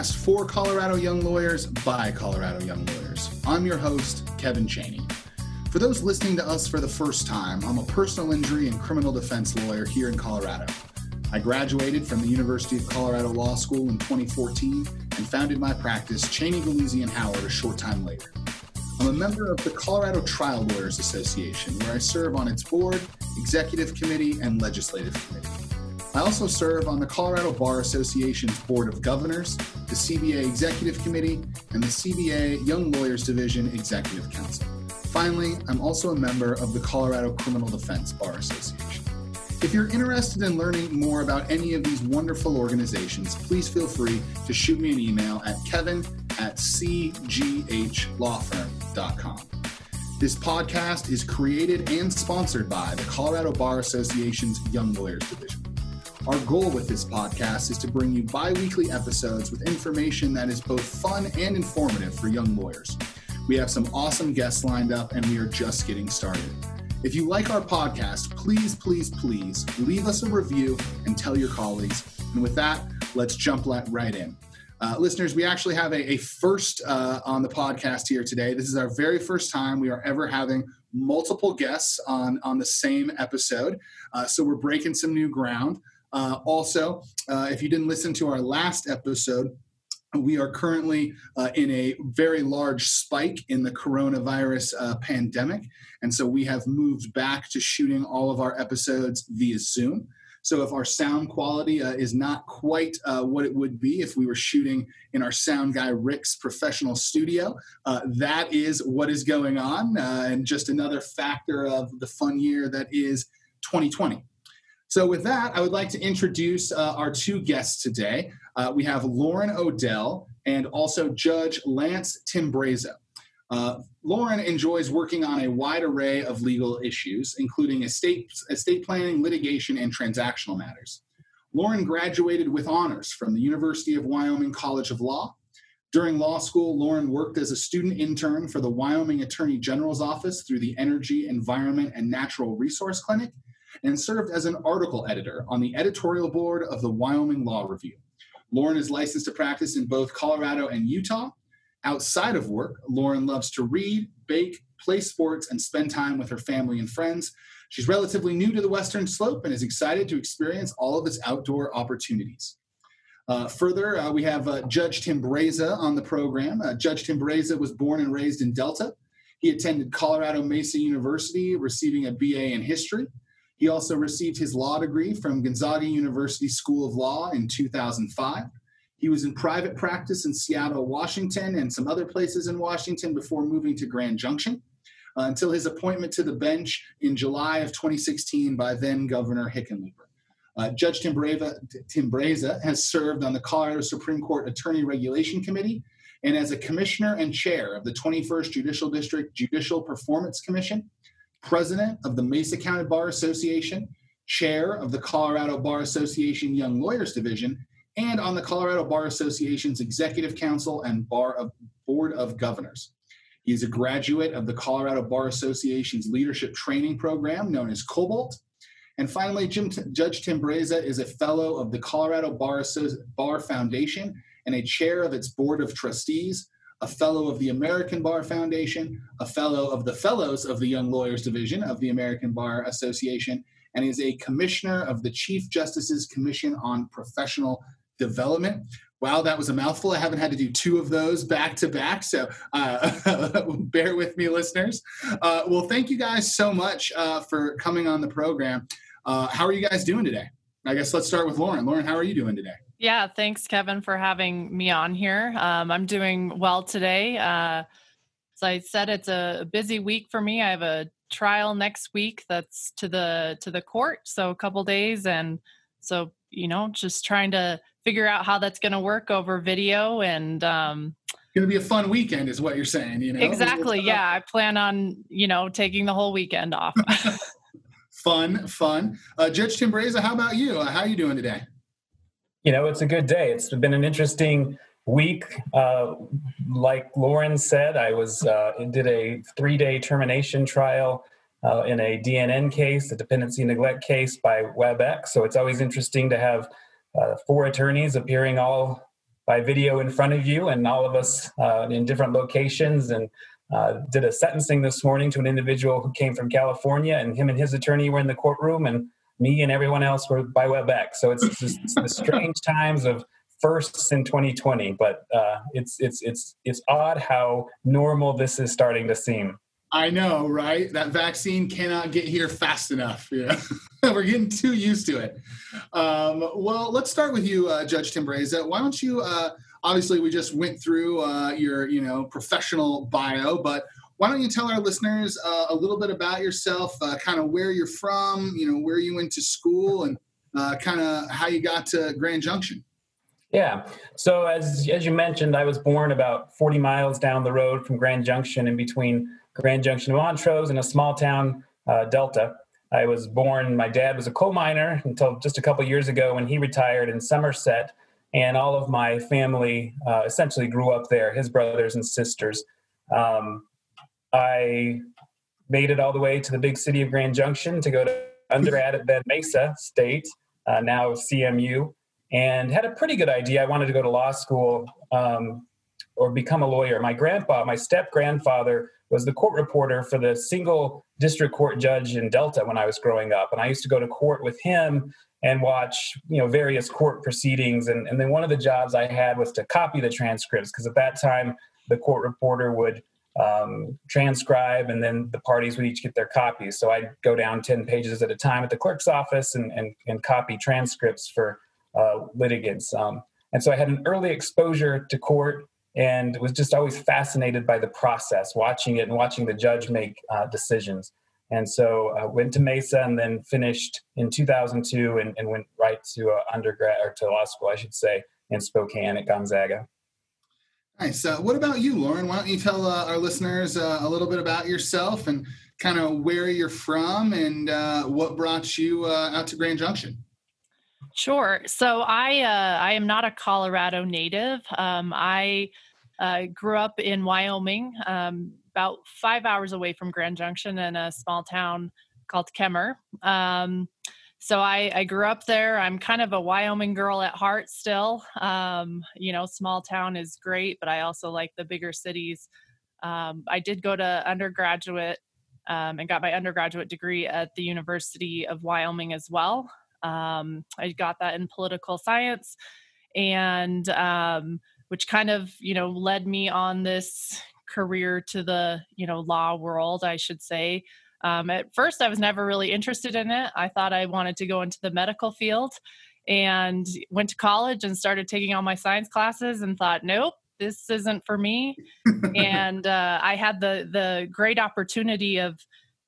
podcast for Colorado young lawyers by Colorado young lawyers. I'm your host, Kevin Cheney. For those listening to us for the first time, I'm a personal injury and criminal defense lawyer here in Colorado. I graduated from the University of Colorado Law School in 2014 and founded my practice, Cheney, Galluzzi, and Howard, a short time later. I'm a member of the Colorado Trial Lawyers Association, where I serve on its board, executive committee, and legislative committee. I also serve on the Colorado Bar Association's Board of Governors, the CBA Executive Committee, and the CBA Young Lawyers Division Executive Council. Finally, I'm also a member of the Colorado Criminal Defense Bar Association. If you're interested in learning more about any of these wonderful organizations, please feel free to shoot me an email at kevin at cghlawfirm.com. This podcast is created and sponsored by the Colorado Bar Association's Young Lawyers Division. Our goal with this podcast is to bring you bi weekly episodes with information that is both fun and informative for young lawyers. We have some awesome guests lined up, and we are just getting started. If you like our podcast, please, please, please leave us a review and tell your colleagues. And with that, let's jump right in. Uh, listeners, we actually have a, a first uh, on the podcast here today. This is our very first time we are ever having multiple guests on, on the same episode. Uh, so we're breaking some new ground. Uh, also, uh, if you didn't listen to our last episode, we are currently uh, in a very large spike in the coronavirus uh, pandemic. And so we have moved back to shooting all of our episodes via Zoom. So if our sound quality uh, is not quite uh, what it would be if we were shooting in our sound guy Rick's professional studio, uh, that is what is going on. Uh, and just another factor of the fun year that is 2020. So, with that, I would like to introduce uh, our two guests today. Uh, we have Lauren O'Dell and also Judge Lance Timbreza. Uh, Lauren enjoys working on a wide array of legal issues, including estate, estate planning, litigation, and transactional matters. Lauren graduated with honors from the University of Wyoming College of Law. During law school, Lauren worked as a student intern for the Wyoming Attorney General's Office through the Energy, Environment, and Natural Resource Clinic and served as an article editor on the editorial board of the Wyoming Law Review. Lauren is licensed to practice in both Colorado and Utah. Outside of work, Lauren loves to read, bake, play sports, and spend time with her family and friends. She's relatively new to the Western Slope and is excited to experience all of its outdoor opportunities. Uh, further, uh, we have uh, Judge Timbreza on the program. Uh, Judge Timbreza was born and raised in Delta. He attended Colorado Mesa University, receiving a BA in history. He also received his law degree from Gonzaga University School of Law in 2005. He was in private practice in Seattle, Washington, and some other places in Washington before moving to Grand Junction uh, until his appointment to the bench in July of 2016 by then Governor Hickenlooper. Uh, Judge Timbreza has served on the Colorado Supreme Court Attorney Regulation Committee and as a commissioner and chair of the 21st Judicial District Judicial Performance Commission president of the Mesa County Bar Association, chair of the Colorado Bar Association Young Lawyers Division, and on the Colorado Bar Association's Executive Council and Bar of Board of Governors. He is a graduate of the Colorado Bar Association's leadership training program known as Cobalt. And finally, Jim, Judge Timbreza is a fellow of the Colorado Bar, Bar Foundation and a chair of its board of trustees a fellow of the American Bar Foundation, a fellow of the Fellows of the Young Lawyers Division of the American Bar Association, and is a commissioner of the Chief Justice's Commission on Professional Development. Wow, that was a mouthful. I haven't had to do two of those back to back, so uh, bear with me, listeners. Uh, well, thank you guys so much uh, for coming on the program. Uh, how are you guys doing today? I guess let's start with Lauren. Lauren, how are you doing today? Yeah, thanks, Kevin, for having me on here. Um, I'm doing well today. Uh, as I said, it's a busy week for me. I have a trial next week that's to the to the court, so a couple days, and so you know, just trying to figure out how that's going to work over video and. Um, going to be a fun weekend is what you're saying you know exactly yeah i plan on you know taking the whole weekend off fun fun uh, judge timbreza how about you uh, how are you doing today you know, it's a good day. It's been an interesting week. Uh, like Lauren said, I was uh, did a three day termination trial uh, in a DNN case, a dependency neglect case by WebEx. So it's always interesting to have uh, four attorneys appearing all by video in front of you, and all of us uh, in different locations. And uh, did a sentencing this morning to an individual who came from California, and him and his attorney were in the courtroom, and me and everyone else were by WebEx. So it's just the strange times of firsts in 2020, but uh, it's it's it's it's odd how normal this is starting to seem. I know, right? That vaccine cannot get here fast enough. Yeah, we're getting too used to it. Um, well, let's start with you, uh, Judge Timbreza. Why don't you? Uh, obviously, we just went through uh, your, you know, professional bio, but why don't you tell our listeners uh, a little bit about yourself, uh, kind of where you're from, you know, where you went to school, and uh, kind of how you got to Grand Junction. Yeah. So as as you mentioned, I was born about 40 miles down the road from Grand Junction, in between Grand Junction and Montrose, in a small town, uh, Delta. I was born. My dad was a coal miner until just a couple years ago when he retired in Somerset, and all of my family uh, essentially grew up there. His brothers and sisters. Um, I made it all the way to the big city of Grand Junction to go to undergrad at Ben Mesa State, uh, now CMU and had a pretty good idea. I wanted to go to law school um, or become a lawyer. My grandpa, my step grandfather, was the court reporter for the single district court judge in Delta when I was growing up, and I used to go to court with him and watch you know various court proceedings. And, and then one of the jobs I had was to copy the transcripts because at that time the court reporter would um, transcribe and then the parties would each get their copies. So I'd go down 10 pages at a time at the clerk's office and, and, and copy transcripts for uh, litigants. Um, and so I had an early exposure to court and was just always fascinated by the process, watching it and watching the judge make uh, decisions. And so I went to Mesa and then finished in 2002 and, and went right to uh, undergrad or to law school, I should say, in Spokane at Gonzaga. Nice. Uh, what about you, Lauren? Why don't you tell uh, our listeners uh, a little bit about yourself and kind of where you're from and uh, what brought you uh, out to Grand Junction? Sure. So I uh, I am not a Colorado native. Um, I grew up in Wyoming, um, about five hours away from Grand Junction, in a small town called Kemmerer. Um, so I, I, grew up there. I'm kind of a Wyoming girl at heart still. Um, you know, small town is great, but I also like the bigger cities. Um, I did go to undergraduate um, and got my undergraduate degree at the University of Wyoming as well. Um, I got that in political science, and um, which kind of you know led me on this career to the you know law world, I should say. Um, at first, I was never really interested in it. I thought I wanted to go into the medical field, and went to college and started taking all my science classes, and thought, nope, this isn't for me. and uh, I had the the great opportunity of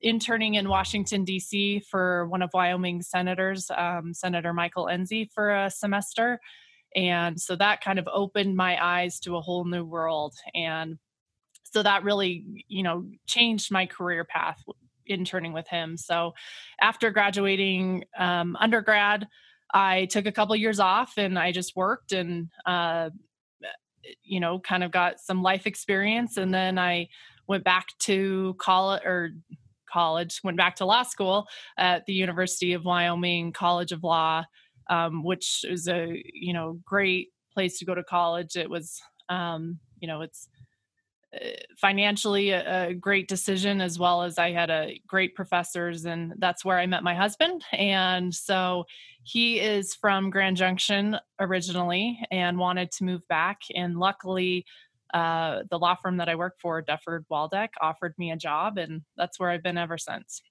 interning in Washington, D.C. for one of Wyoming's senators, um, Senator Michael Enzi, for a semester. And so that kind of opened my eyes to a whole new world. And so that really, you know, changed my career path interning with him. So after graduating um, undergrad, I took a couple years off and I just worked and, uh, you know, kind of got some life experience. And then I went back to college or college, went back to law school at the University of Wyoming College of Law, um, which is a you know great place to go to college. It was um, you know it's financially a, a, great decision as well as i had a great professors and that's where i met my husband and so he is from grand junction originally and wanted to move back and luckily uh, the law firm that I work for, Dufford Waldeck, offered me a job, and that's where I've been ever since.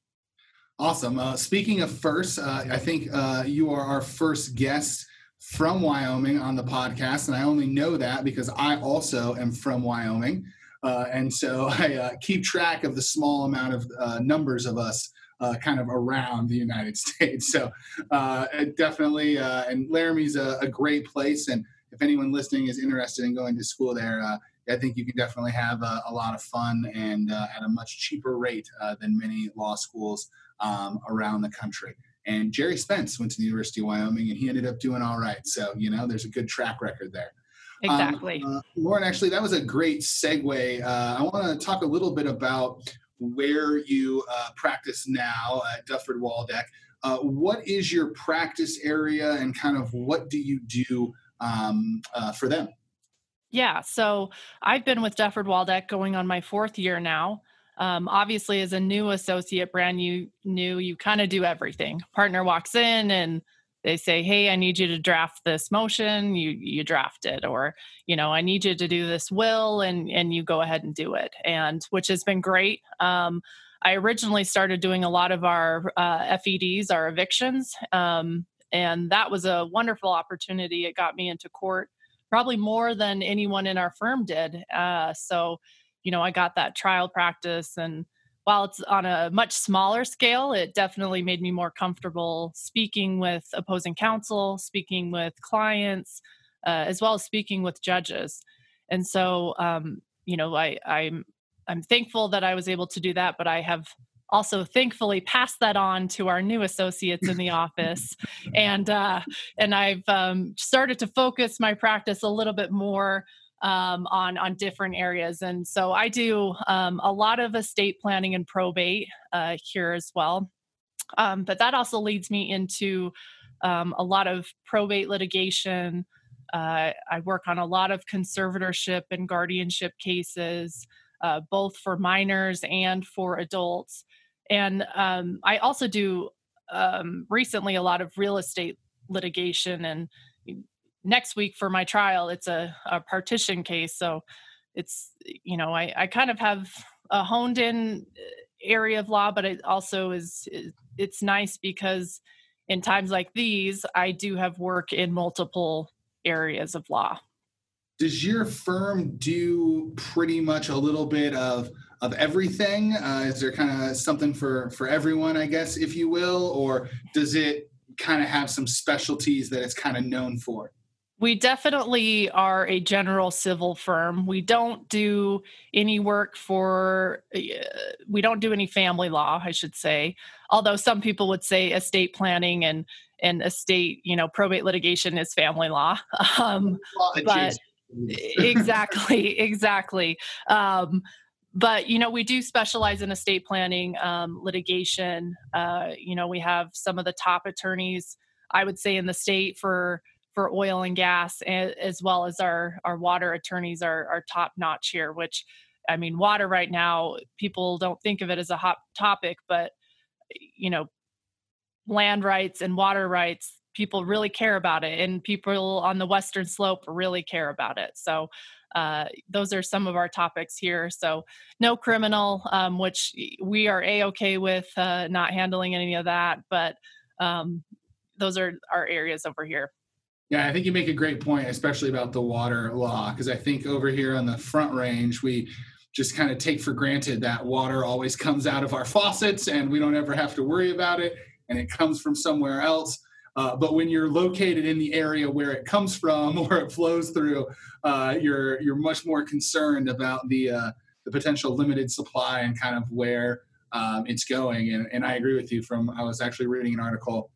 Awesome. Uh, speaking of first, uh, I think uh, you are our first guest from Wyoming on the podcast, and I only know that because I also am from Wyoming. Uh, and so I uh, keep track of the small amount of uh, numbers of us uh, kind of around the United States. So uh, definitely, and Laramie's a, a, great place. And if anyone listening is interested in going to school there, I think you can definitely have a, a lot of fun and at a much cheaper rate than many law schools um, around the country. And Gerry Spence went to the University of Wyoming and he ended up doing all right. So, you know, there's a good track record there. Um, exactly. Um, uh, Lauren, actually, that was a great segue. Uh, I want to talk a little bit about where you uh, practice now at Dufford Waldeck. uh, what is your practice area and kind of what do you do um, uh, for them? Yeah, so I've been with Dufford Waldeck going on my fourth year now. Um, obviously, as a new associate, brand new, new, you kind of do everything. Partner walks in and they say, "Hey, I need you to draft this motion." You you draft it, or you know, I need you to do this will, and and you go ahead and do it, and which has been great. Um, I originally started doing a lot of our uh, FEDs, our evictions, um, and that was a wonderful opportunity. It got me into court probably more than anyone in our firm did. Uh, so, you know, I got that trial practice and while it's on a much smaller scale, it definitely made me more comfortable speaking with opposing counsel, speaking with clients, uh, as well as speaking with judges. And so, um, you know, I, I'm I'm thankful that I was able to do that, but I have also thankfully passed that on to our new associates in the office, and uh, and I've um, started to focus my practice a little bit more um, on on different areas. And so I do um, a lot of estate planning and probate uh, here as well. Um, but that also leads me into um, a lot of probate litigation. Uh, I work on a lot of conservatorship and guardianship cases, uh, both for minors and for adults. And um, I also do um, recently a lot of real estate litigation and next week for my trial it's a, a partition case so it's you know I, I kind of have a honed in uh, area of law but it also is it's nice because in times like these i do have work in multiple areas of law. Does your firm do pretty much a little bit of of everything? Uh, is there kind of something for for everyone i guess if you will or does it kind of have some specialties that it's kind of known for we definitely are a general civil firm. We don't do any work for, uh, we don't do any family law, I should say. Although some people would say estate planning and and estate, you know, probate litigation is family law. Um, but exactly, exactly. Um, but you know, we do specialize in estate planning, um, litigation. Uh, you know, we have some of the top attorneys, I would say, in the state for for oil and gas, as well as our our water attorneys are are top notch here. Which, I mean, water right now people don't think of it as a hot topic, but you know, land rights and water rights people really care about it and people on the western slope really care about it so uh, those are some of our topics here so no criminal um, which we are a-ok with uh, not handling any of that but um, those are our areas over here yeah, I think you make a great point, especially about the water law, because I think over here on the front range, we just kind of take for granted that water always comes out of our faucets and we don't ever have to worry about it and it comes from somewhere else. Uh, but when you're located in the area where it comes from or it flows through, uh, you're you're much more concerned about the uh, the potential limited supply and kind of where um, it's going. And, and I agree with you. From I was actually reading an article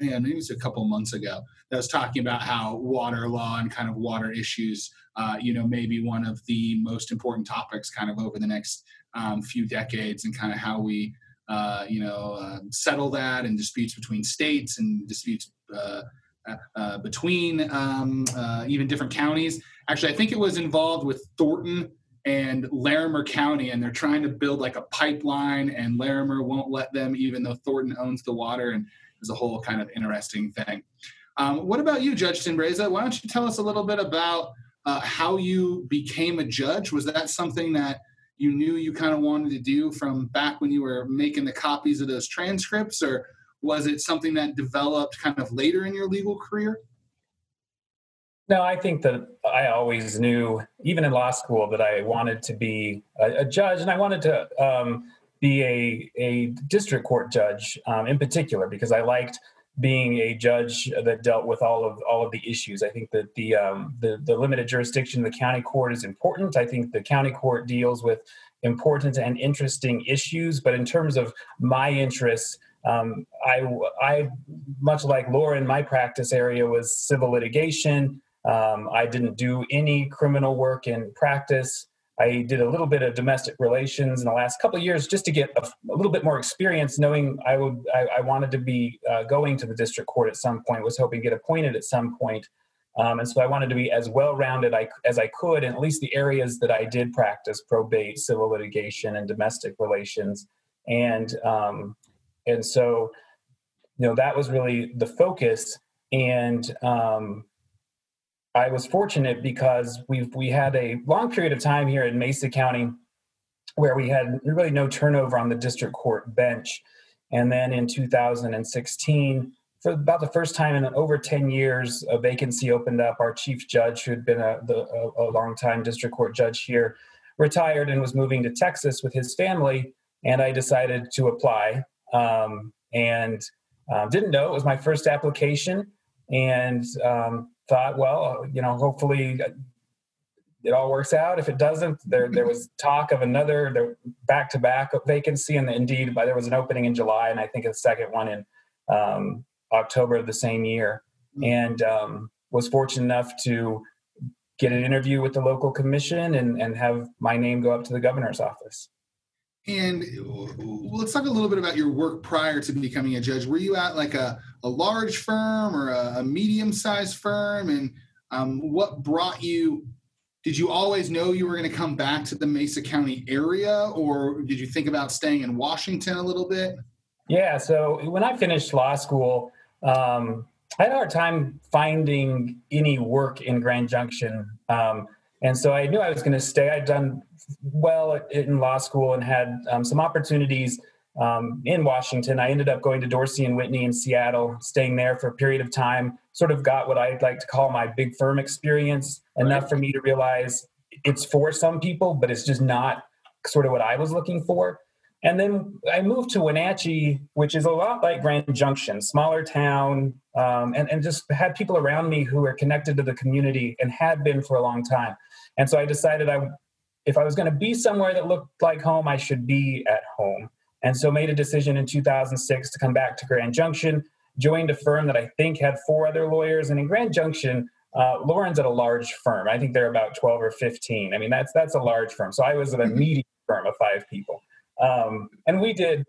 and it was a couple months ago that was talking about how water law and kind of water issues, uh, you know, maybe one of the most important topics kind of over the next um, few decades and kind of how we, uh, you know, uh, settle that and disputes between states and disputes uh, uh, uh, between um, even different counties. Actually, I think it was involved with Thornton and Larimer County, and they're trying to build like a pipeline, and Larimer won't let them, even though Thornton owns the water. And is a whole kind of interesting thing. Um, what about you, Judge Timbreza? Why don't you tell us a little bit about uh, how you became a judge? Was that something that you knew you kind of wanted to do from back when you were making the copies of those transcripts, or was it something that developed kind of later in your legal career? No, I think that I always knew, even in law school, that I wanted to be a, a judge, and I wanted to um, be a, a district court judge um, in particular because I liked being a judge that dealt with all of all of the issues. I think that the um, the, the limited jurisdiction of the county court is important. I think the county court deals with important and interesting issues. But in terms of my interests, um, I I much like Lauren, my practice area was civil litigation. Um, I didn't do any criminal work in practice. I did a little bit of domestic relations in the last couple of years just to get a, a little bit more experience, knowing I would I, I wanted to be uh, going to the district court at some point. Was hoping to get appointed at some point, um, and so I wanted to be as well rounded as I could in at least the areas that I did practice: probate, civil litigation, and domestic relations. And um, and so, you know, that was really the focus. And um, I was fortunate because we we had a long period of time here in Mesa County where we had really no turnover on the district court bench. And then in 2016, for about the first time in over 10 years, a vacancy opened up. Our chief judge, who had been a, the, a, a long time district court judge here, retired and was moving to Texas with his family. And I decided to apply um, and uh, didn't know it was my first application. And um, thought, well, you know, hopefully it all works out. If it doesn't, there there was talk of another back to back vacancy, and indeed, there was an opening in July, and I think a second one in um, October of the same year, mm-hmm. and um, was fortunate enough to get an interview with the local commission and and have my name go up to the governor's office. And let's talk a little bit about your work prior to becoming a judge. Were you at like a, a large firm or a, a medium sized firm? And um, what brought you? Did you always know you were going to come back to the Mesa County area, or did you think about staying in Washington a little bit? Yeah. So when I finished law school, um, I had a hard time finding any work in Grand Junction. Um, and so I knew I was going to stay. I'd done well in law school and had um, some opportunities um, in Washington. I ended up going to Dorsey and Whitney in Seattle, staying there for a period of time. Sort of got what I'd like to call my big firm experience, enough for me to realize it's for some people, but it's just not sort of what I was looking for. And then I moved to Wenatchee, which is a lot like Grand Junction, smaller town, um, and, and just had people around me who were connected to the community and had been for a long time. And so I decided I if I was going to be somewhere that looked like home, I should be at home. And so made a decision in 2006 to come back to Grand Junction, joined a firm that I think had four other lawyers. And in Grand Junction, uh, Lauren's at a large firm. I think they're about 12 or 15. I mean, that's that's a large firm. So I was at a mm-hmm. medium firm of five people. Um, and we did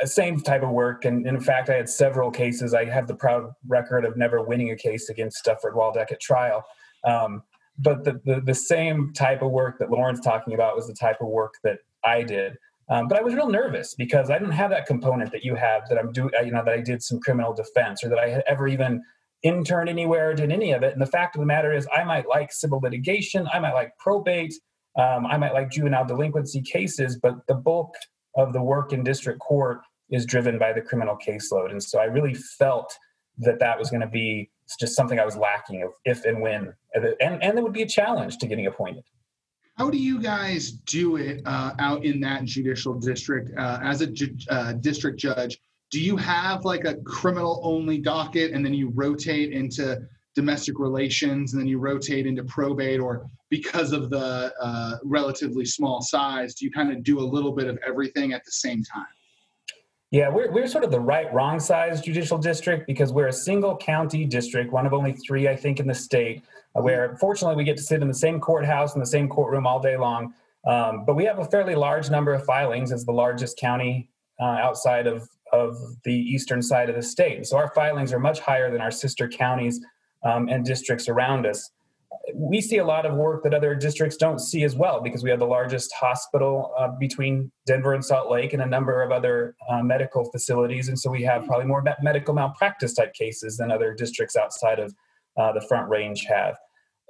the same type of work. And, and in fact, I had several cases. I have the proud record of never winning a case against Dufford Waldeck at trial. Um, but the, the, the same type of work that Lauren's talking about was the type of work that I did. Um, but I was real nervous because I didn't have that component that you have that I'm doing, you know, that I did some criminal defense or that I had ever even interned anywhere or did any of it. And the fact of the matter is, I might like civil litigation, I might like probate, um, I might like juvenile delinquency cases, but the bulk of the work in district court is driven by the criminal caseload. And so I really felt that that was going to be just something I was lacking of if and when, and and it would be a challenge to getting appointed. How do you guys do it uh, out in that judicial district uh, as a ju- uh, district judge? Do you have like a criminal only docket, and then you rotate into domestic relations, and then you rotate into probate, or because of the uh, relatively small size, do you kind of do a little bit of everything at the same time? Yeah, we're, we're sort of the right wrong size judicial district because we're a single county district, one of only three, I think, in the state, uh, where fortunately we get to sit in the same courthouse in the same courtroom all day long. Um, but we have a fairly large number of filings as the largest county uh, outside of, of the eastern side of the state. So our filings are much higher than our sister counties um, and districts around us we see a lot of work that other districts don't see as well because we have the largest hospital uh, between Denver and Salt Lake and a number of other uh, medical facilities. And so we have probably more medical malpractice type cases than other districts outside of uh, the Front Range have.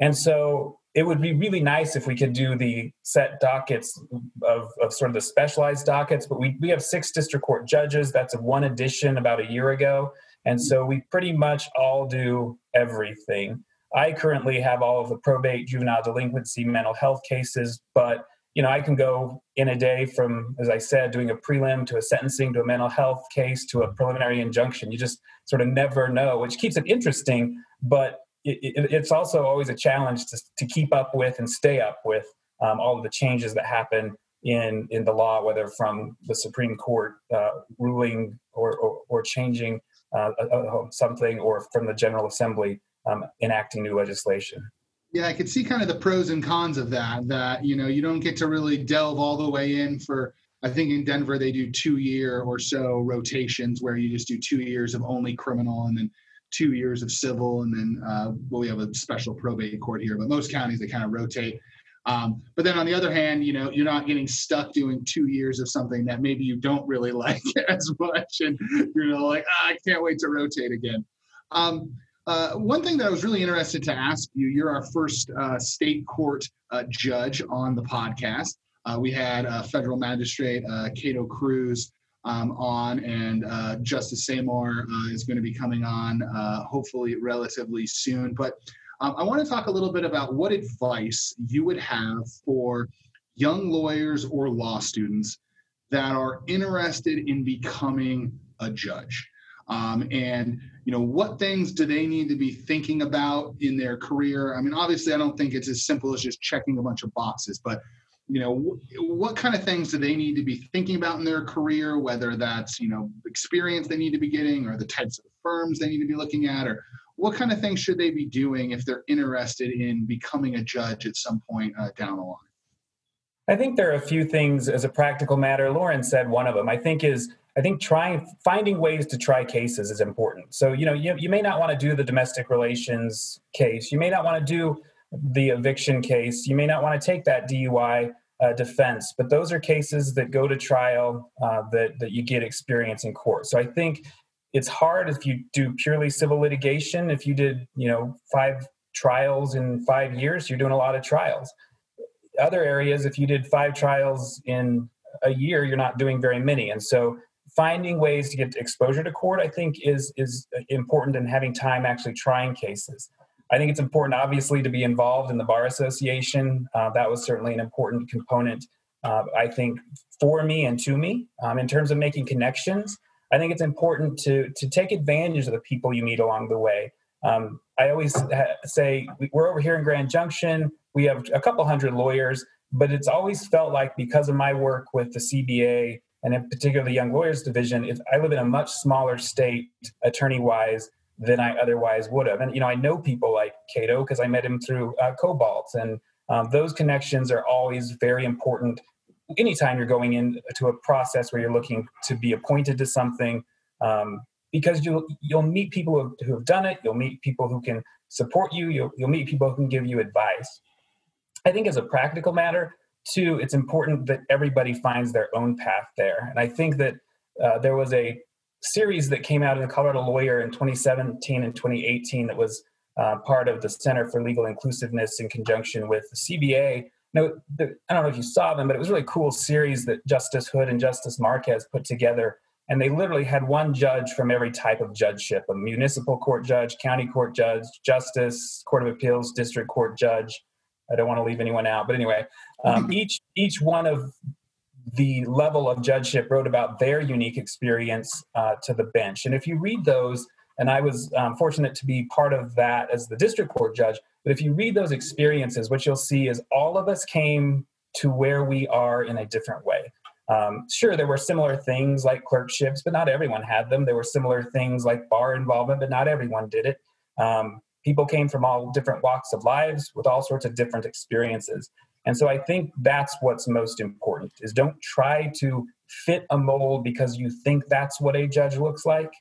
And so it would be really nice if we could do the set dockets of, of sort of the specialized dockets, but we, we have six district court judges. That's one addition about a year ago. And so we pretty much all do everything. I currently have all of the probate, juvenile delinquency, mental health cases, but you know, I can go in a day from, as I said, doing a prelim to a sentencing to a mental health case to a preliminary injunction. You just sort of never know, which keeps it interesting, but it, it, it's also always a challenge to, to keep up with and stay up with um, all of the changes that happen in in the law, whether from the Supreme Court uh, ruling or, or, or changing uh, something, or from the General Assembly um, enacting new legislation. Yeah, I could see kind of the pros and cons of that. That you know you don't get to really delve all the way in for. I think in Denver they do two year or so rotations where you just do two years of only criminal and then two years of civil and then uh, well we have a special probate court here, but most counties they kind of rotate. Um, but then on the other hand, you know you're not getting stuck doing two years of something that maybe you don't really like as much, and you're know, like ah, I can't wait to rotate again. Um, uh, one thing that I was really interested to ask you, you're our first uh, state court uh, judge on the podcast. Uh, we had a federal magistrate uh, Kato Crews um, on, and uh, Justice Samour is going to be coming on hopefully relatively soon. But um, I want to talk a little bit about what advice you would have for young lawyers or law students that are interested in becoming a judge. Um, and you know what things do they need to be thinking about in their career? I mean obviously i don't think it's as simple as just checking a bunch of boxes but you know what kind of things do they need to be thinking about in their career whether that's you know experience they need to be getting or the types of firms they need to be looking at or what kind of things should they be doing if they're interested in becoming a judge at some point uh, down the line? I think there are a few things as a practical matter. Lauren said one of them i think is I think trying finding ways to try cases is important. So you know you, you may not want to do the domestic relations case. You may not want to do the eviction case. You may not want to take that DUI uh, defense. But those are cases that go to trial uh, that that you get experience in court. So I think it's hard if you do purely civil litigation. If you did you know five trials in five years, you're doing a lot of trials. Other areas, if you did five trials in a year, you're not doing very many. And so finding ways to get exposure to court i think is is important in having time actually trying cases. I think it's important obviously to be involved in the bar association. Uh, that was certainly an important component uh, i think for me and to me um, in terms of making connections. I think it's important to to take advantage of the people you meet along the way. Um, i always ha- say we're over here in grand junction. We have a couple hundred lawyers but it's always felt like because of my work with the cba and in particular the Young Lawyers Division, if I live in a much smaller state, attorney wise, than I otherwise would have. And you know, I know people like Kato because I met him through uh, Cobalt, and um, those connections are always very important. Anytime you're going into a process where you're looking to be appointed to something, um, because you'll you'll meet people who, have done it. You'll meet people who can support you. You'll you'll meet people who can give you advice. I think as a practical matter, two, it's important that everybody finds their own path there. And I think that uh, there was a series that came out in the Colorado Lawyer in 2017 and 2018 that was uh, part of the Center for Legal Inclusiveness in conjunction with the CBA. Now, the, I don't know if you saw them, but it was a really cool series that Justice Hood and Justice Marquez put together. And they literally had one judge from every type of judgeship a municipal court judge, county court judge, justice, court of appeals, district court judge, I don't want to leave anyone out, but anyway, um, each each one of the level of judgeship wrote about their unique experience uh, to the bench. And if you read those, and I was um, fortunate to be part of that as the district court judge, but if you read those experiences, what you'll see is all of us came to where we are in a different way. Um, sure, there were similar things like clerkships, but not everyone had them. There were similar things like bar involvement, but not everyone did it. Um, people came from all different walks of lives with all sorts of different experiences. And so i think that's what's most important is don't try to fit a mold because you think that's what a judge looks like.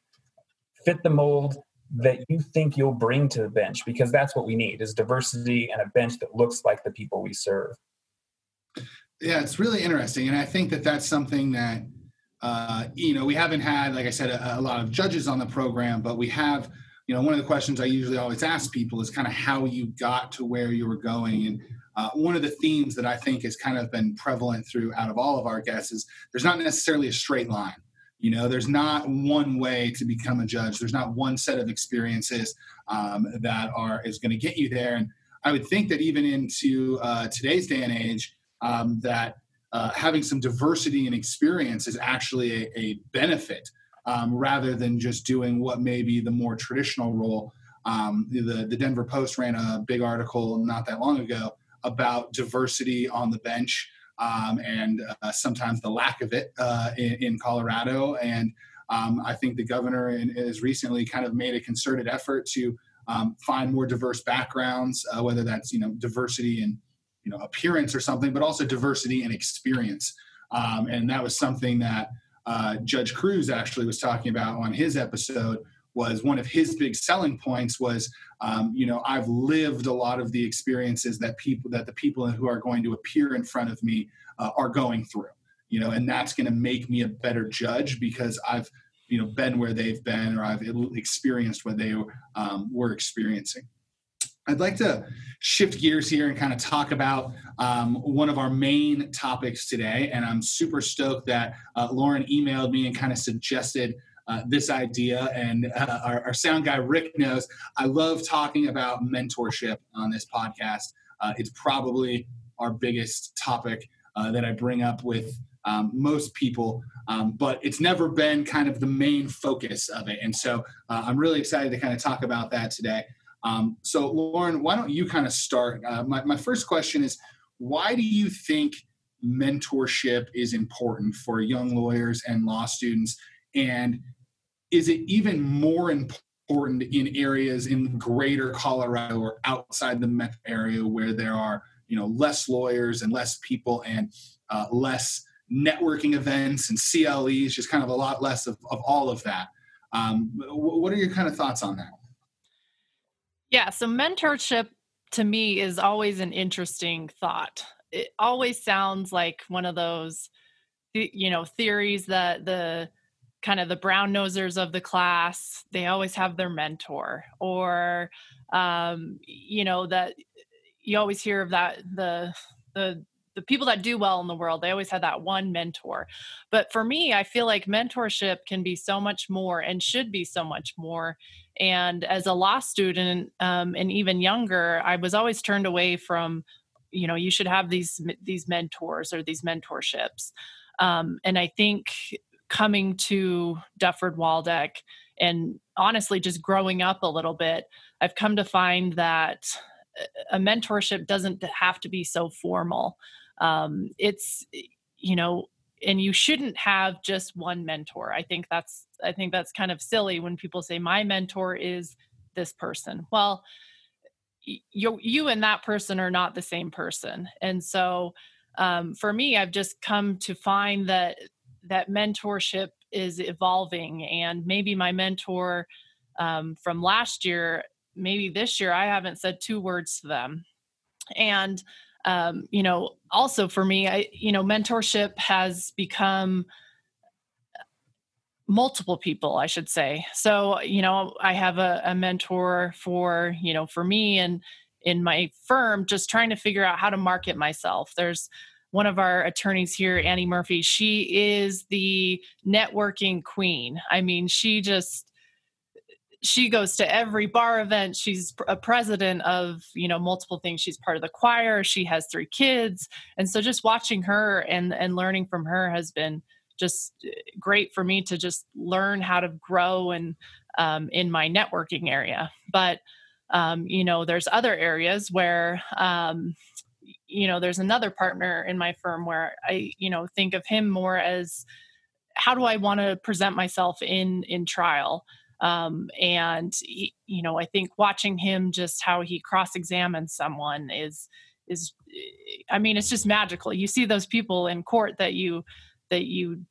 Fit the mold that you think you'll bring to the bench because that's what we need is diversity and a bench that looks like the people we serve. Yeah it's really interesting and i think that that's something that uh, you know we haven't had like i said a, a lot of judges on the program but we have you know, one of the questions I usually always ask people is kind of how you got to where you were going. And uh, one of the themes that I think has kind of been prevalent through out of all of our guests is there's not necessarily a straight line. You know, there's not one way to become a judge. There's not one set of experiences um, that are is going to get you there. And I would think that even into uh, today's day and age, um, that uh, having some diversity and experience is actually a, a benefit um, rather than just doing what may be the more traditional role. Um, the, the Denver Post ran a big article not that long ago about diversity on the bench um, and uh, sometimes the lack of it uh, in, in, Colorado. And um, I think the governor has recently kind of made a concerted effort to um, find more diverse backgrounds, uh, whether that's you know diversity in you know appearance or something, but also diversity and experience. Um, and that was something that uh, Judge Crews actually was talking about on his episode. Was one of his big selling points was, um, you know, I've lived a lot of the experiences that people that the people who are going to appear in front of me uh, are going through, you know, and that's going to make me a better judge because I've you know been where they've been or I've experienced what they um, were experiencing. I'd like to shift gears here and kind of talk about um, one of our main topics today. And I'm super stoked that uh, Lauren emailed me and kind of suggested uh, this idea. And uh, our, our, sound guy, Rick, knows I love talking about mentorship on this podcast. Uh, it's probably our biggest topic uh, that I bring up with um, most people, um, but it's never been kind of the main focus of it. And so uh, I'm really excited to kind of talk about that today. Um, so, Lauren, why don't you kind of start? Uh, my, my first question is why do you think mentorship is important for young lawyers and law students? And is it even more important in areas in greater Colorado or outside the metro area where there are you know less lawyers and less people and uh, less networking events and CLEs, just kind of a lot less of, of all of that. Um, what are your kind of thoughts on that? Yeah, so mentorship to me is always an interesting thought. It always sounds like one of those, you know, theories that the kind of the brown nosers of the class they always have their mentor, or um, you know that you always hear of that the the the people that do well in the world they always have that one mentor. But for me i feel like mentorship can be so much more and should be so much more. And as a law student um, and even younger i was always turned away from you know you should have these these mentors or these mentorships. Um, and i think coming to Dufford waldeck and honestly just growing up a little bit i've come to find that a mentorship doesn't have to be so formal um, it's you know and you shouldn't have just one mentor. I think that's i think that's kind of silly when people say my mentor is this person. Well you you and that person are not the same person. And so um, for me i've just come to find that that mentorship is evolving and maybe my mentor um, from last year maybe this year i haven't said two words to them. And um, you know also for me i you know mentorship has become multiple people i should say. So you know i have a, a mentor for you know for me and in my firm just trying to figure out how to market myself. There's one of our attorneys here annie murphy she is the networking queen. I mean she just she goes to every bar event. She's a president of you know multiple things. She's part of the choir. She has three kids. And so just watching her and and learning from her has been just uh, great for me to just learn how to grow and um, in my networking area. But um, you know there's other areas where um, you know there's another partner in my firm where i you know think of him more as how do i want to present myself in in trial um, and he, you know i think watching him just how he cross-examines someone is is i mean it's just magical. You see those people in court that you that you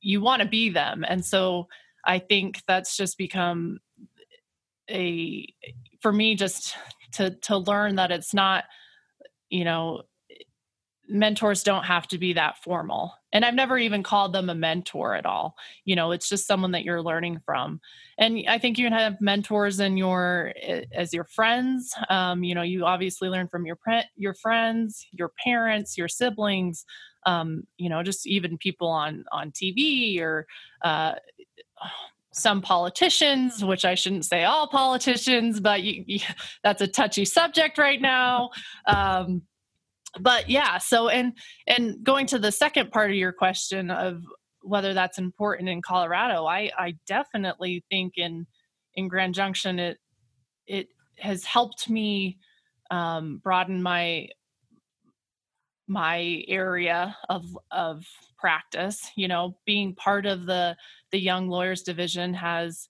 you want to be them. And so i think that's just become a for me just to to learn that it's not you know mentors don't have to be that formal and i've never even called them a mentor at all you know it's just someone that you're learning from and i think you can have mentors in your as your friends um, you know you obviously learn from your your friends your parents your siblings um, you know just even people on on tv or uh, some politicians, which I shouldn't say all politicians, but you, you, that's a touchy subject right now. Um, but yeah so and and going to the second part of your question of whether that's important in colorado i i definitely think in in grand junction it it has helped me um, broaden my my area of of practice you know being part of the the young lawyers division has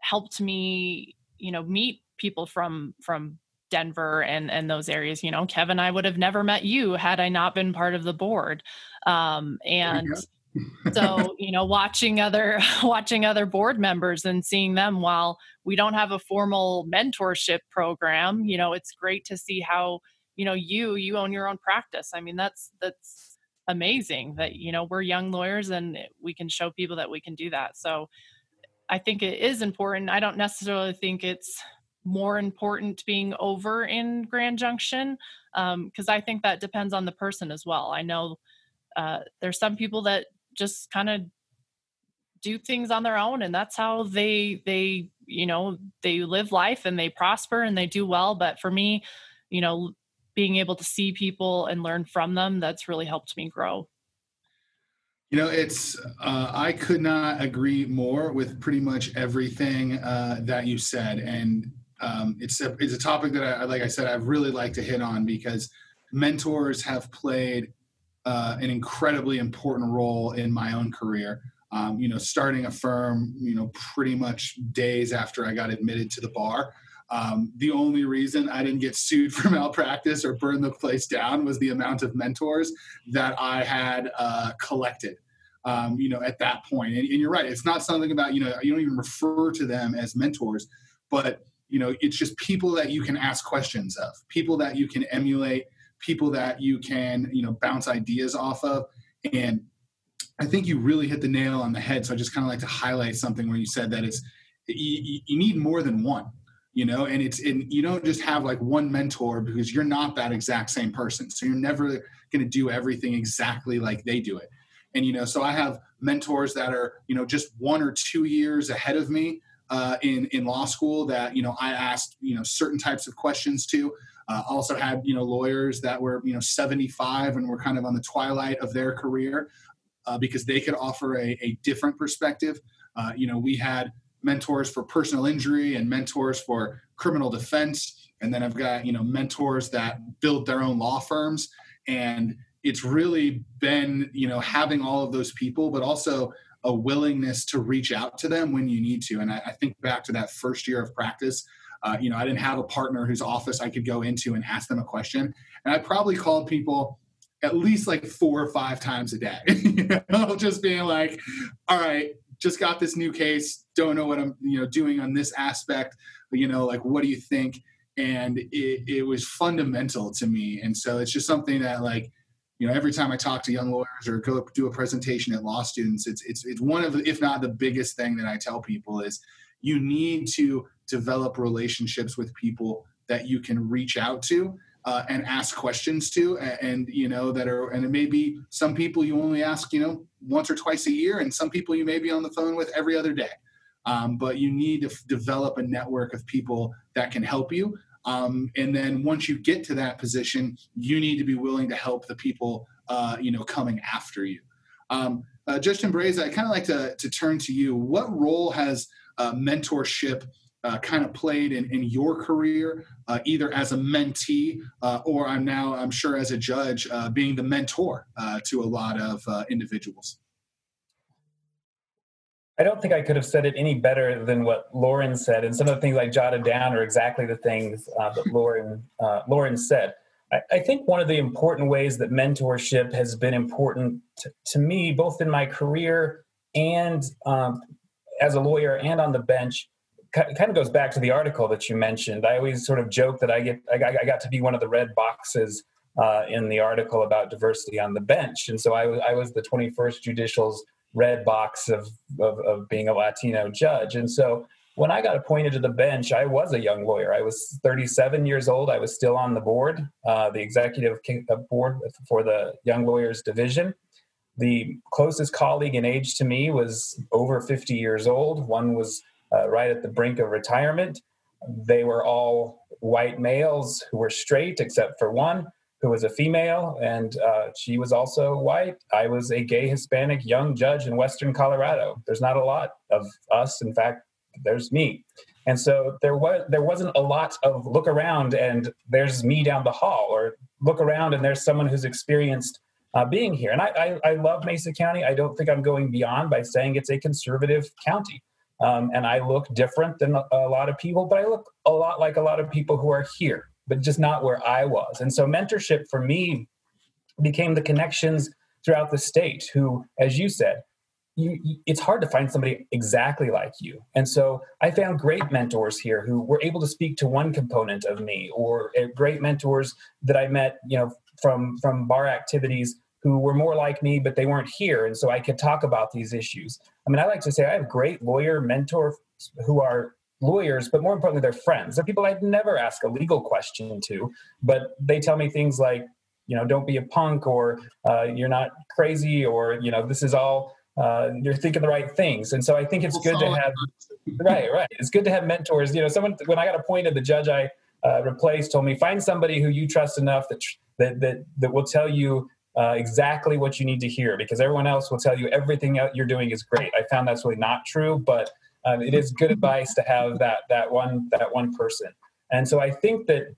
helped me you know meet people from from Denver and and those areas. You know, Kevin, I would have never met you had I not been part of the board. Um, and so you know watching other watching other board members and seeing them while we don't have a formal mentorship program you know it's great to see how you know you you own your own practice i mean that's that's amazing that you know we're young lawyers and we can show people that we can do that so i think it is important i don't necessarily think it's more important being over in grand junction because um, i think that depends on the person as well. I know uh, there's some people that just kind of do things on their own and that's how they they you know they live life and they prosper and they do well but for me you know being able to see people and learn from them that's really helped me grow. You know it's uh, i could not agree more with pretty much everything uh, that you said and um, it's a it's a topic that I, like i said i've really like to hit on because mentors have played uh, an incredibly important role in my own career. Um, you know, starting a firm, you know, pretty much days after I got admitted to the bar. Um, the only reason I didn't get sued for malpractice or burn the place down was the amount of mentors that I had uh, collected. Um, you know, at that point, and, and you're right. It's not something about you know you don't even refer to them as mentors, but you know it's just people that you can ask questions of, people that you can emulate, people that you can you know bounce ideas off of. And i think you really hit the nail on the head. So i just kind of like to highlight something where you said that it's you, you need more than one you know? And it's and you don't just have like one mentor because you're not that exact same person. So you're never going to do everything exactly like they do it. And you know so i have mentors that are you know just one or two years ahead of me uh, in in law school that you know i asked you know certain types of questions to. Uh, also had you know lawyers that were you know 75 and were kind of on the twilight of their career uh, because they could offer a, a different perspective. Uh, you know, we had mentors for personal injury and mentors for criminal defense, and then I've got you know mentors that build their own law firms, and it's really been you know having all of those people, but also a willingness to reach out to them when you need to. And I, I think back to that first year of practice uh, you know, I didn't have a partner whose office I could go into and ask them a question. And I probably called people at least like four or five times a day, you know, just being like, all right, just got this new case, don't know what I'm, you know, doing on this aspect, you know, like, what do you think? And it, it was fundamental to me. And so it's just something that like, you know, every time I talk to young lawyers or go do a presentation at law students, it's, it's, it's one of, the, if not the biggest thing that I tell people is you need to develop relationships with people that you can reach out to uh, and ask questions to and, and, you know that are and it may be some people you only ask you know once or twice a year and some people you may be on the phone with every other day. Um, but you need to f- develop a network of people that can help you um, and then once you get to that position you need to be willing to help the people uh, you know coming after you um, uh, judge Timbreza i kind of like to, to turn to you what role has uh, mentorship uh, kind of played in, in your career, uh, either as a mentee uh, or I'm now, I'm sure, as a judge, uh, being the mentor uh, to a lot of individuals? I don't think I could have said it any better than what Lauren said. And some of the things I jotted down are exactly the things that Lauren, Lauren said. I, I, think one of the important ways that mentorship has been important to, to me, both in my career and um, as a lawyer and on the bench, kind of goes back to the article that you mentioned. I always sort of joke that I get I got, to be one of the red boxes uh, in the article about diversity on the bench, and so I I was the 21st Judicial's red box of, of, of being a Latino judge, and so when I got appointed to the bench, I was a young lawyer. I was 37 years old. I was still on the board, uh, the executive uh, board for the Young Lawyers Division. The closest colleague in age to me was over 50 years old. One was uh, right at the brink of retirement. They were all white males who were straight, except for one who was a female, and uh, she was also white. I was a gay Hispanic young judge in Western Colorado. There's not a lot of us. In fact, there's me. And so there was there wasn't a lot of look around and there's me down the hall, or look around and there's someone who's experienced uh, being here. And I, I, I love Mesa County. I don't think I'm going beyond by saying it's a conservative county. Um, and I look different than a, a lot of people, but I look a lot like a lot of people who are here, but just not where I was. And so mentorship for me became the connections throughout the state who, as you said, you, it's hard to find somebody exactly like you. And so I found great mentors here who were able to speak to one component of me, or uh, great mentors that I met, you know, from from bar activities who were more like me, but they weren't here, and so I could talk about these issues. I mean, I like to say I have great lawyer mentors who are lawyers, but more importantly, they're friends. They're people I'd never ask a legal question to, but they tell me things like, you know, don't be a punk, or uh, you're not crazy, or you know, this is all uh, you're thinking the right things. And so I think it's good to have, right, right. It's good to have mentors. You know, someone, when I got appointed, the judge I uh, replaced told me, find somebody who you trust enough that, that, that, that will tell you uh, exactly what you need to hear because everyone else will tell you everything you're doing is great. I found that's really not true, but um, it is good advice to have that, that one, that one person. And so I think that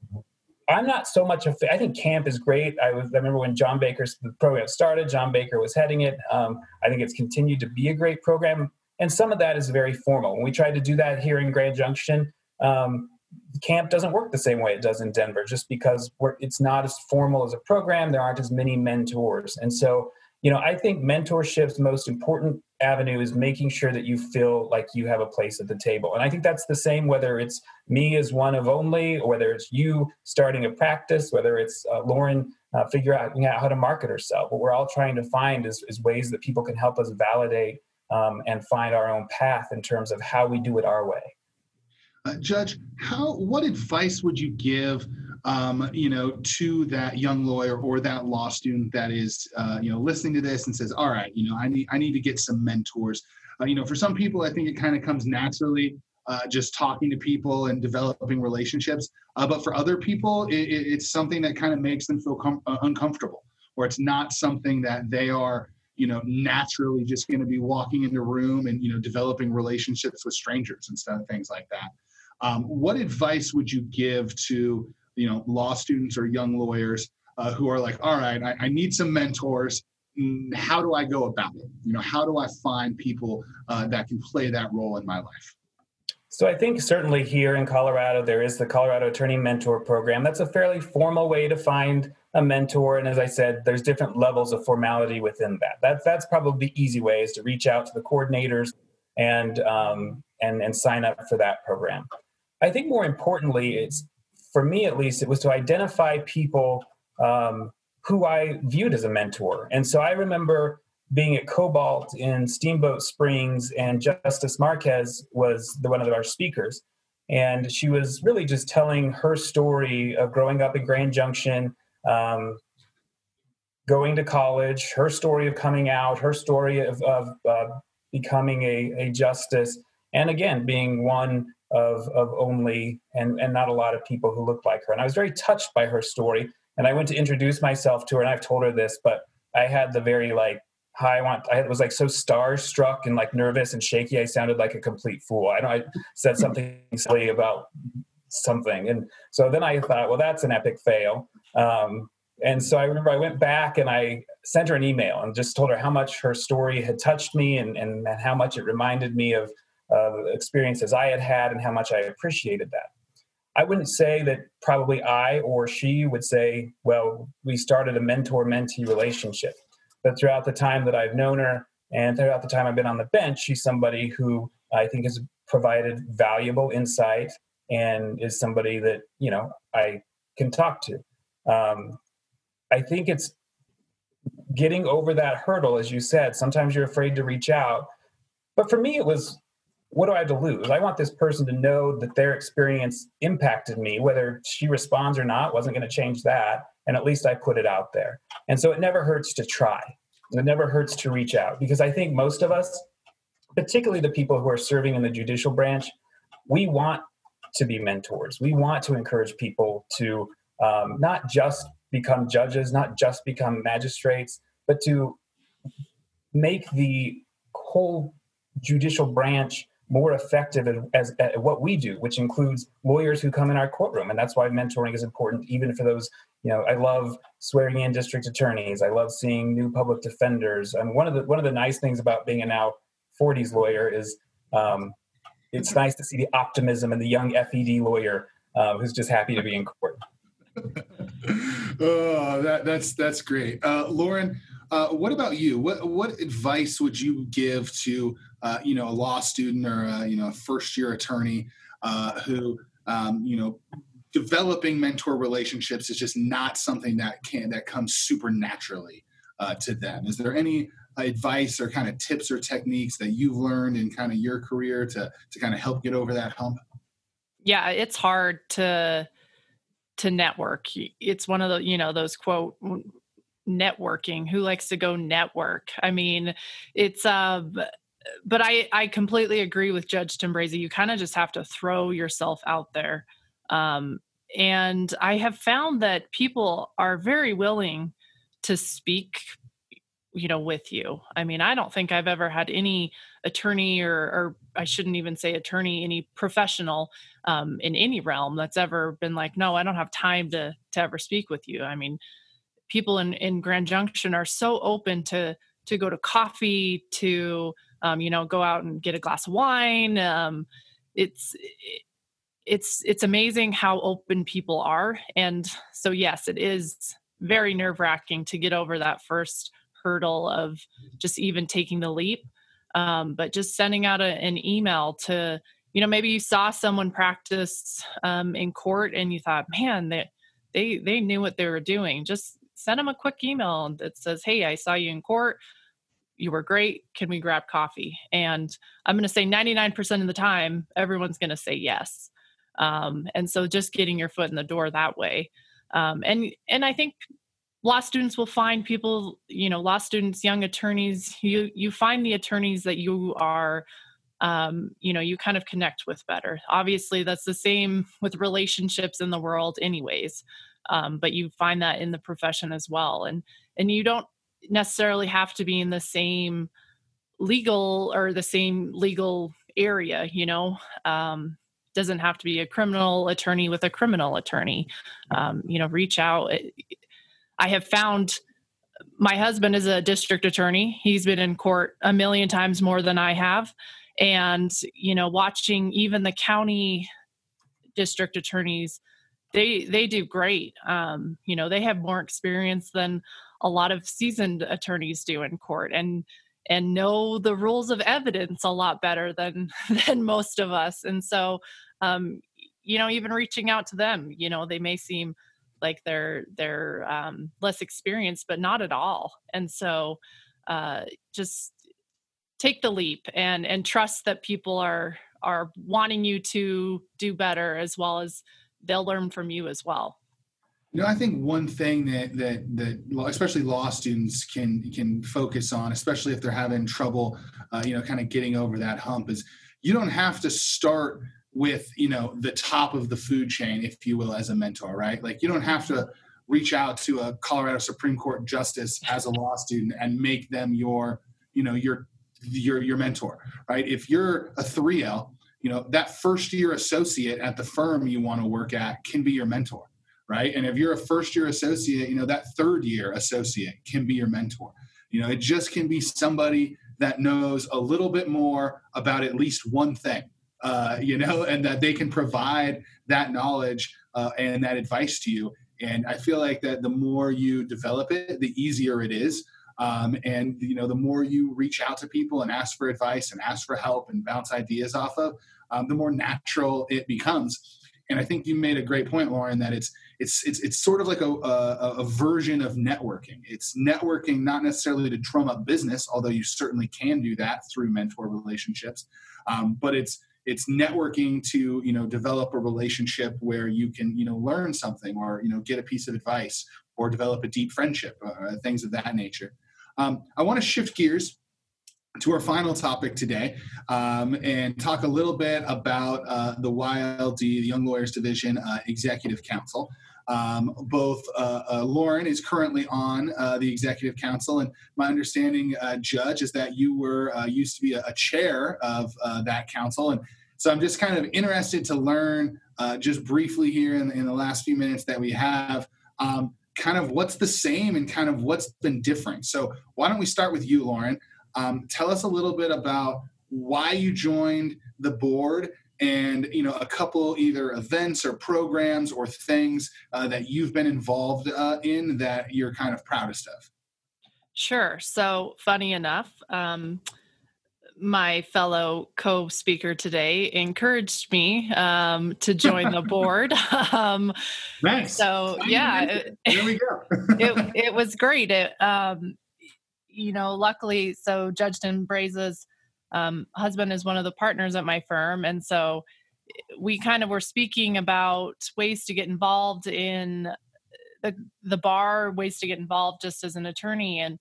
I'm not so much a. I think CAMP is great. I was. I remember when John Baker's the program started. John Baker was heading it. Um, I think it's continued to be a great program, and some of that is very formal. When we tried to do that here in Grand Junction, um, CAMP doesn't work the same way it does in Denver, just because it's not as formal as a program. There aren't as many mentors, and so you know, I think mentorship's most important avenue is making sure that you feel like you have a place at the table. And I think that's the same whether it's me as one of only, or whether it's you starting a practice, whether it's uh, Lauren uh, out how to market herself. What we're all trying to find is, is ways that people can help us validate um, and find our own path in terms of how we do it our way. Uh, Judge, how what advice would you give um, you know, to that young lawyer or that law student that is, uh, you know, listening to this and says, all right, you know, I need, I need to get some mentors. Uh, you know, for some people, I think it kind of comes naturally, uh, just talking to people and developing relationships. Uh, but for other people, it, it's something that kind of makes them feel com- uh, uncomfortable, or it's not something that they are, you know, naturally just going to be walking into room and you know developing relationships with strangers and stuff, things like that. Um, what advice would you give to you know law students or young lawyers uh, who are like all right I, I, need some mentors. Mm, how do i go about it? You know how do i find people uh, that can play that role in my life? So i think certainly here in colorado there is the colorado attorney mentor program. That's a fairly formal way to find a mentor and as i said there's different levels of formality within that. That's that's probably the easy way is to reach out to the coordinators and um, and and sign up for that program. I think more importantly it's for me at least, it was to identify people um, who I viewed as a mentor. And so I remember being at Cobalt in Steamboat Springs, and Justice Marquez was the one of our speakers. And she was really just telling her story of growing up in Grand Junction, um, going to college, her story of coming out, her story of, of uh, becoming a, a justice, and again, being one of, of only and, and not a lot of people who looked like her. And I was very touched by her story. And I went to introduce myself to her, and I've told her this, but I had the very like, hi, I want, I was like so starstruck and like nervous and shaky. I sounded like a complete fool. I know I said something silly about something. And so then I thought, well, that's an epic fail. Um, and so I remember I went back and I sent her an email and just told her how much her story had touched me and, and, and how much it reminded me of uh, experiences I had had and how much I appreciated that. I wouldn't say that probably I or she would say, well, we started a mentor mentee relationship. But throughout the time that I've known her and throughout the time I've been on the bench, she's somebody who I think has provided valuable insight and is somebody that, you know, I can talk to. Um, I think it's getting over that hurdle, as you said. Sometimes you're afraid to reach out. But for me, it was what do I have to lose? I want this person to know that their experience impacted me, whether she responds or not, wasn't going to change that. And at least I put it out there. And so it never hurts to try. It never hurts to reach out because I think most of us, particularly the people who are serving in the judicial branch, we want to be mentors. We want to encourage people to um, not just become judges, not just become magistrates, but to make the whole judicial branch more effective as, at what we do, which includes lawyers who come in our courtroom. And that's why mentoring is important, even for those, you know, I love swearing in district attorneys. I love seeing new public defenders. And one of the, one of the nice things about being a now 40s lawyer is um, it's nice to see the optimism in the young FED lawyer uh, who's just happy to be in court. oh, that, that's that's great, uh, Lauren. Uh, what about you? What what advice would you give to uh, you know a law student or a, you know a first year attorney uh, who um, you know developing mentor relationships is just not something that can that comes super naturally uh, to them. Is there any advice or kind of tips or techniques that you've learned in kind of your career to to kind of help get over that hump? Yeah, it's hard to to network. It's one of the you know those quote networking. Who likes to go network? I mean, it's uh but I I completely agree with Judge Timbreza. You kind of just have to throw yourself out there. Um, and I have found that people are very willing to speak you know with you i mean i don't think i've ever had any attorney or, or i shouldn't even say attorney any professional um, in any realm that's ever been like no i don't have time to to ever speak with you i mean people in in grand junction are so open to to go to coffee to um, you know go out and get a glass of wine um, it's it's it's amazing how open people are and so yes it is very nerve wracking to get over that first hurdle of just even taking the leap um, but just sending out a, an email to you know maybe you saw someone practice um, in court and you thought man they they they knew what they were doing just send them a quick email that says hey i saw you in court you were great can we grab coffee? And i'm going to say 99% of the time everyone's going to say yes. Um, and so just getting your foot in the door that way. Um, and and i think law students will find people you know law students young attorneys you you find the attorneys that you are um, you know you kind of connect with better. Obviously that's the same with relationships in the world anyways um, but you find that in the profession as well. And and you don't necessarily have to be in the same legal or the same legal area you know um, doesn't have to be a criminal attorney with a criminal attorney um, you know reach out I have found my husband is a district attorney. He's been in court a million times more than I have. And, you know, watching even the county district attorneys, they they do great. Um, you know, they have more experience than a lot of seasoned attorneys do in court and and know the rules of evidence a lot better than than most of us. And so um, you know, even reaching out to them, you know, they may seem like they're they're um, less experienced, but not at all. And so, uh, just take the leap and and trust that people are are wanting you to do better as well as they'll learn from you as well. You know, I think one thing that that that especially law students can can focus on, especially if they're having trouble, uh, you know, kind of getting over that hump, is you don't have to start with you know the top of the food chain if you will as a mentor right? Like you don't have to reach out to a colorado supreme court justice as a law student and make them your you know your your your mentor right? If you're a 3l you know that first year associate at the firm you want to work at can be your mentor right and if you're a first year associate you know that third year associate can be your mentor you know it just can be somebody that knows a little bit more about at least one thing uh, you know, and that they can provide that knowledge uh, and that advice to you. And I feel like that the more you develop it, the easier it is. Um, and you know, the more you reach out to people and ask for advice and ask for help and bounce ideas off of, um, the more natural it becomes. And I think you made a great point, Lauren, that it's it's it's it's sort of like a, a, a version of networking. It's networking not necessarily to drum up business, although you certainly can do that through mentor relationships. Um, but it's it's networking to you know develop a relationship where you can you know learn something or you know get a piece of advice or develop a deep friendship uh, things of that nature um, i want to shift gears to our final topic today um, and talk a little bit about uh, the YLD, the Young Lawyers Division uh, Executive Council. Um, both uh, uh, Lauren is currently on uh, the executive council, and my understanding, uh, Judge, is that you were used to be a, a chair of that council, and so I'm just kind of interested to learn, just briefly here in, in, the last few minutes that we have, um, kind of what's the same and kind of what's been different. So why don't we start with you, Lauren? Um, tell us a little bit about why you joined the board and you know a couple either events or programs or things uh, that you've been involved uh, in that you're kind of proudest of sure so funny enough um, my fellow co-speaker today encouraged me um, to join the board. um, nice. So yeah, it, there we go. it, it was great. It, um, you know, luckily, so Judge Braza's um, husband is one of the partners at my firm, and so we kind of were speaking about ways to get involved in the the bar, ways to get involved just as an attorney, and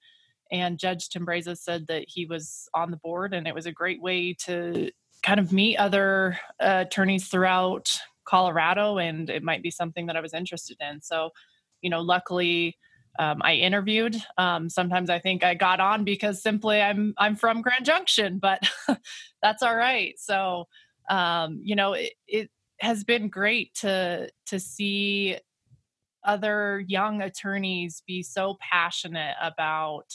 and Judge Timbreza said that he was on the board, and it was a great way to kind of meet other uh, attorneys throughout Colorado, and it might be something that I was interested in. So, you know, luckily. Um, I interviewed. Um, sometimes I think I got on because simply I'm I'm from Grand Junction, but that's all right. So um, you know, it, it has been great to to see other young attorneys be so passionate about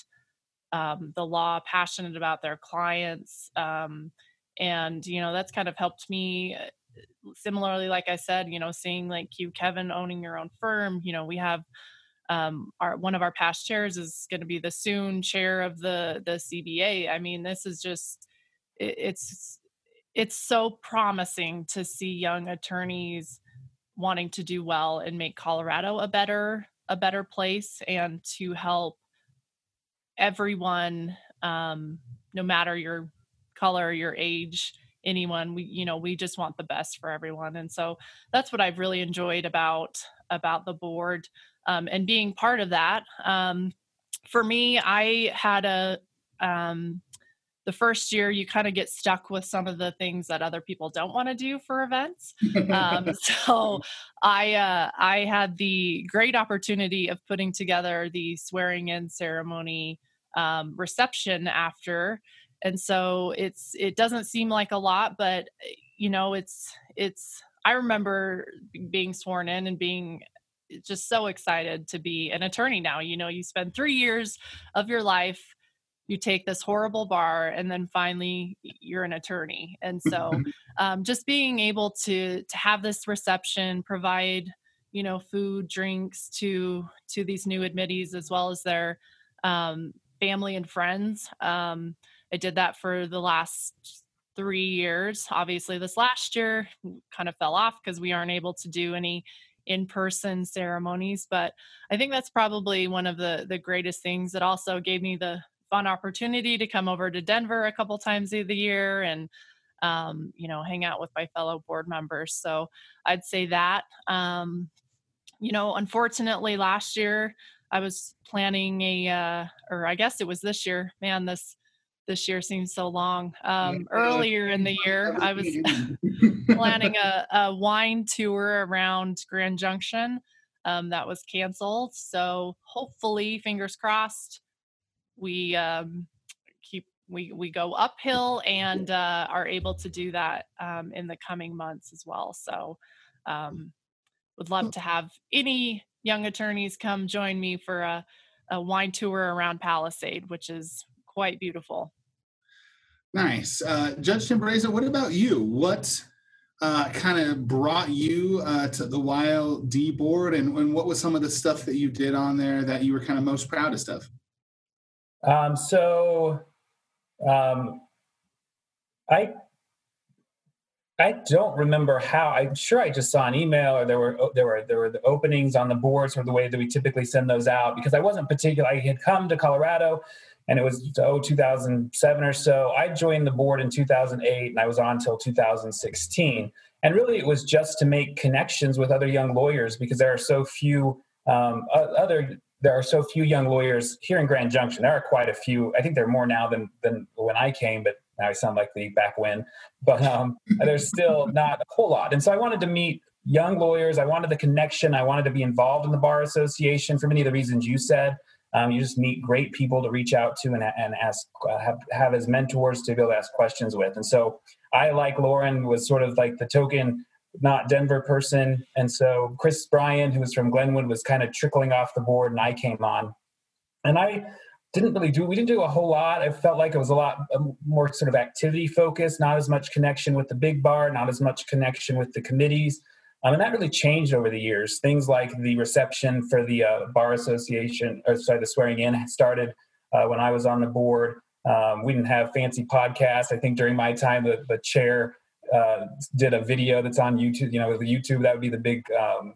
um, the law, passionate about their clients. Um, and, you know, that's kind of helped me. Uh, similarly, like I said, you know, seeing like you, Kevin, owning your own firm, you know, we have um, our one of our past chairs is going to be the soon chair of the the CBA. I mean, this is just it, it's it's so promising to see young attorneys wanting to do well and make Colorado a better a better place and to help everyone um, no matter your color your age anyone. We you know we just want the best for everyone. And so that's what i've really enjoyed about about the board um, and being part of that um, for me i had a um, the first year you kind of get stuck with some of the things that other people don't want to do for events. Um, so i uh, i had the great opportunity of putting together the swearing in ceremony um, reception after and so it's it doesn't seem like a lot but you know it's it's i remember being sworn in and being just so excited to be an attorney now you know you spend three years of your life you take this horrible bar and then finally you're an attorney and so um, just being able to to have this reception provide you know food drinks to to these new admittees as well as their um, family and friends. Um, I did that for the last three years. Obviously, this last year kind of fell off because we aren't able to do any in-person ceremonies but i think that's probably one of the the greatest things that also gave me the fun opportunity to come over to denver a couple times of the year and um, you know hang out with my fellow board members so i'd say that um, you know unfortunately last year I was planning a, uh, or I guess it was this year. Man, this this year seems so long. Um, earlier in the year, I was planning a, a, wine tour around Grand Junction. Um, that was canceled. So hopefully, fingers crossed, we um, keep we we go uphill and uh, are able to do that um, in the coming months as well. So um, would love to have any young attorneys come join me for a, a wine tour around Palisade, which is quite beautiful. Nice. Uh, Judge Timbreza, what about you? What uh, kind of brought you uh, to the YLD board, and, and, what was some of the stuff that you did on there that you were kind of most proudest of? Um, so, um, I I don't remember how. I'm sure I just saw an email, or there were there were there were the openings on the boards, or the way that we typically send those out. Because I wasn't particular. I had come to Colorado, and it was oh 2007 or so. I joined the board in 2008, and I was on until 2016. And really, it was just to make connections with other young lawyers because there are so few um, other there are so few young lawyers here in Grand Junction. There are quite a few. I think there are more now than than when I came, but now I sound like the back when, but um, there's still not a whole lot. And so I wanted to meet young lawyers. I wanted the connection. I wanted to be involved in the bar association for many of the reasons you said. Um, you just meet great people to reach out to and, and ask, uh, have, have as mentors to be able to ask questions with. And so I, like Lauren, was sort of like the token not Denver person. And so Chris Bryan, who was from Glenwood, was kind of trickling off the board, and I came on. And I didn't really do we didn't do a whole lot i felt like it was a lot um, more sort of activity focused not as much connection with the big bar not as much connection with the committees um, and that really changed over the years. Things like the reception for the uh, bar association or sorry the swearing in started uh, when i was on the board. Um, we didn't have fancy podcasts. I think during my time the, the chair uh, did a video that's on youtube you know the youtube. That would be the big um,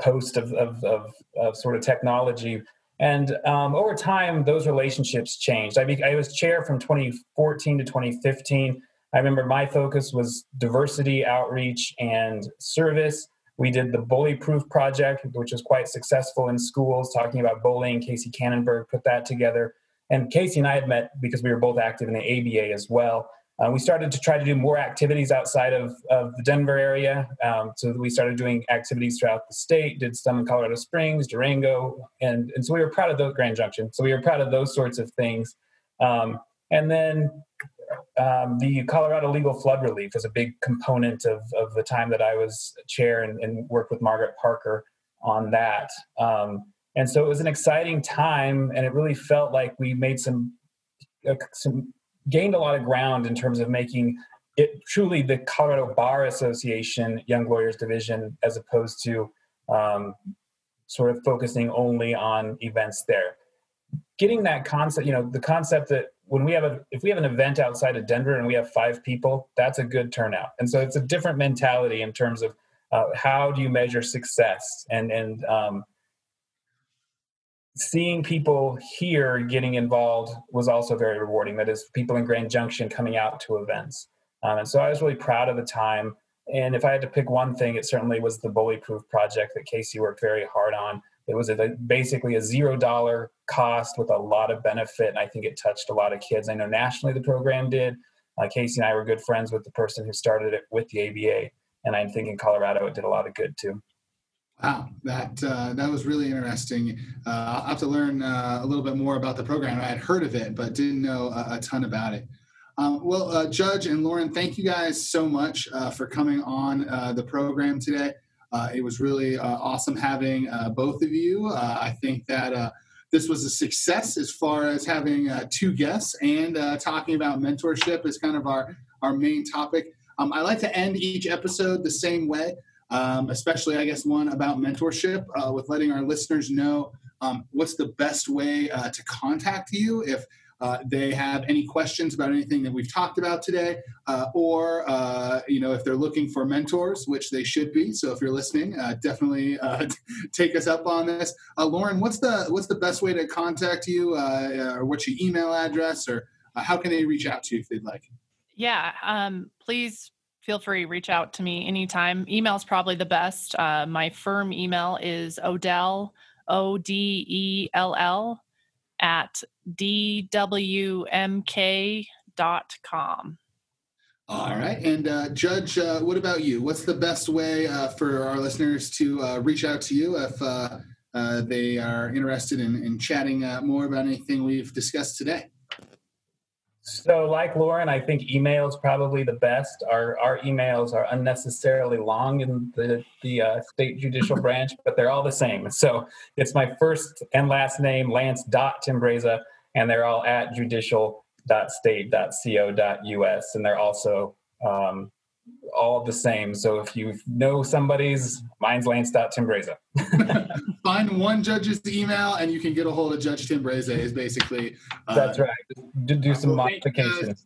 post of, of, of, of sort of technology. And um, over time, those relationships changed. I, be, I was chair from 2014 to 2015. I remember my focus was diversity, outreach, and service. We did the Bully Proof Project, which was quite successful in schools, talking about bullying. Casey Kannenberg put that together. And Casey and I had met because we were both active in the ABA as well. Uh, we started to try to do more activities outside of, of the Denver area. Um, so we started doing activities throughout the state, did some in Colorado Springs, Durango, and, and so we were proud of those, Grand Junction. So we were proud of those sorts of things. Um, and then um, the Colorado Legal Flood Relief was a big component of, of the time that I was chair and, and worked with Margaret Parker on that. Um, and so it was an exciting time, and it really felt like we made some uh, some gained a lot of ground in terms of making it truly the Colorado Bar Association Young Lawyers Division as opposed to um, sort of focusing only on events there. Getting that concept, you know, the concept that when we have a if we have an event outside of Denver and we have five people, that's a good turnout. And so it's a different mentality in terms of uh, how do you measure success and and um, seeing people here getting involved was also very rewarding. That is, people in Grand Junction coming out to events. Um, and so I was really proud of the time. And if I had to pick one thing, it certainly was the Bully Proof project that Casey worked very hard on. It was a, basically a zero dollar cost with a lot of benefit. And I think it touched a lot of kids. I know nationally the program did. Uh, Casey and I were good friends with the person who started it with the ABA. And I think in Colorado it did a lot of good too. Wow, that uh, that was really interesting. Uh, I'll have to learn uh, a little bit more about the program. I had heard of it, but didn't know a, a ton about it. Um, well, uh, Judge and Lauren, thank you guys so much uh, for coming on the program today. It was really awesome having both of you. I think that this was a success as far as having two guests and talking about mentorship is kind of our our main topic. Um, I like to end each episode the same way um, especially, I guess, one about mentorship uh, with letting our listeners know um, what's the best way uh, to contact you if uh, they have any questions about anything that we've talked about today, uh, or uh, you know if they're looking for mentors, which they should be. So if you're listening, uh, definitely take us up on this. Lauren, what's the what's the best way to contact you, or what's your email address, or how can they reach out to you if they'd like? Yeah, um, please feel free reach out to me anytime email is probably the best uh, my firm email is odell o-d-e-l-l at dwmk.com all right and uh, judge uh, what about you? What's the best way uh, for our listeners to uh, reach out to you if uh, they are interested in, in chatting more about anything we've discussed today so, like Lauren, I think email is probably the best. Our our emails are unnecessarily long in the the uh, state judicial branch, but they're all the same. So it's my first and last name, Lance dot and they're all at judicial.state.co.us, and they're also um, all the same. So if you know somebody's, mine's Lance.timbreza. Find one judge's email and you can get a hold of Judge Timbreza is basically. Uh, That's right. Do, do some well, modifications. Thank you,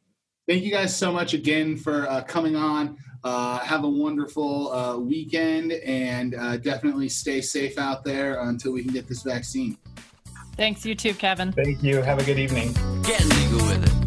thank you, guys so much again for uh, coming on. Uh, have a wonderful uh, weekend and uh, definitely stay safe out there until we can get this vaccine. Thanks, you too, Kevin. Thank you. Have a good evening. Get legal with it.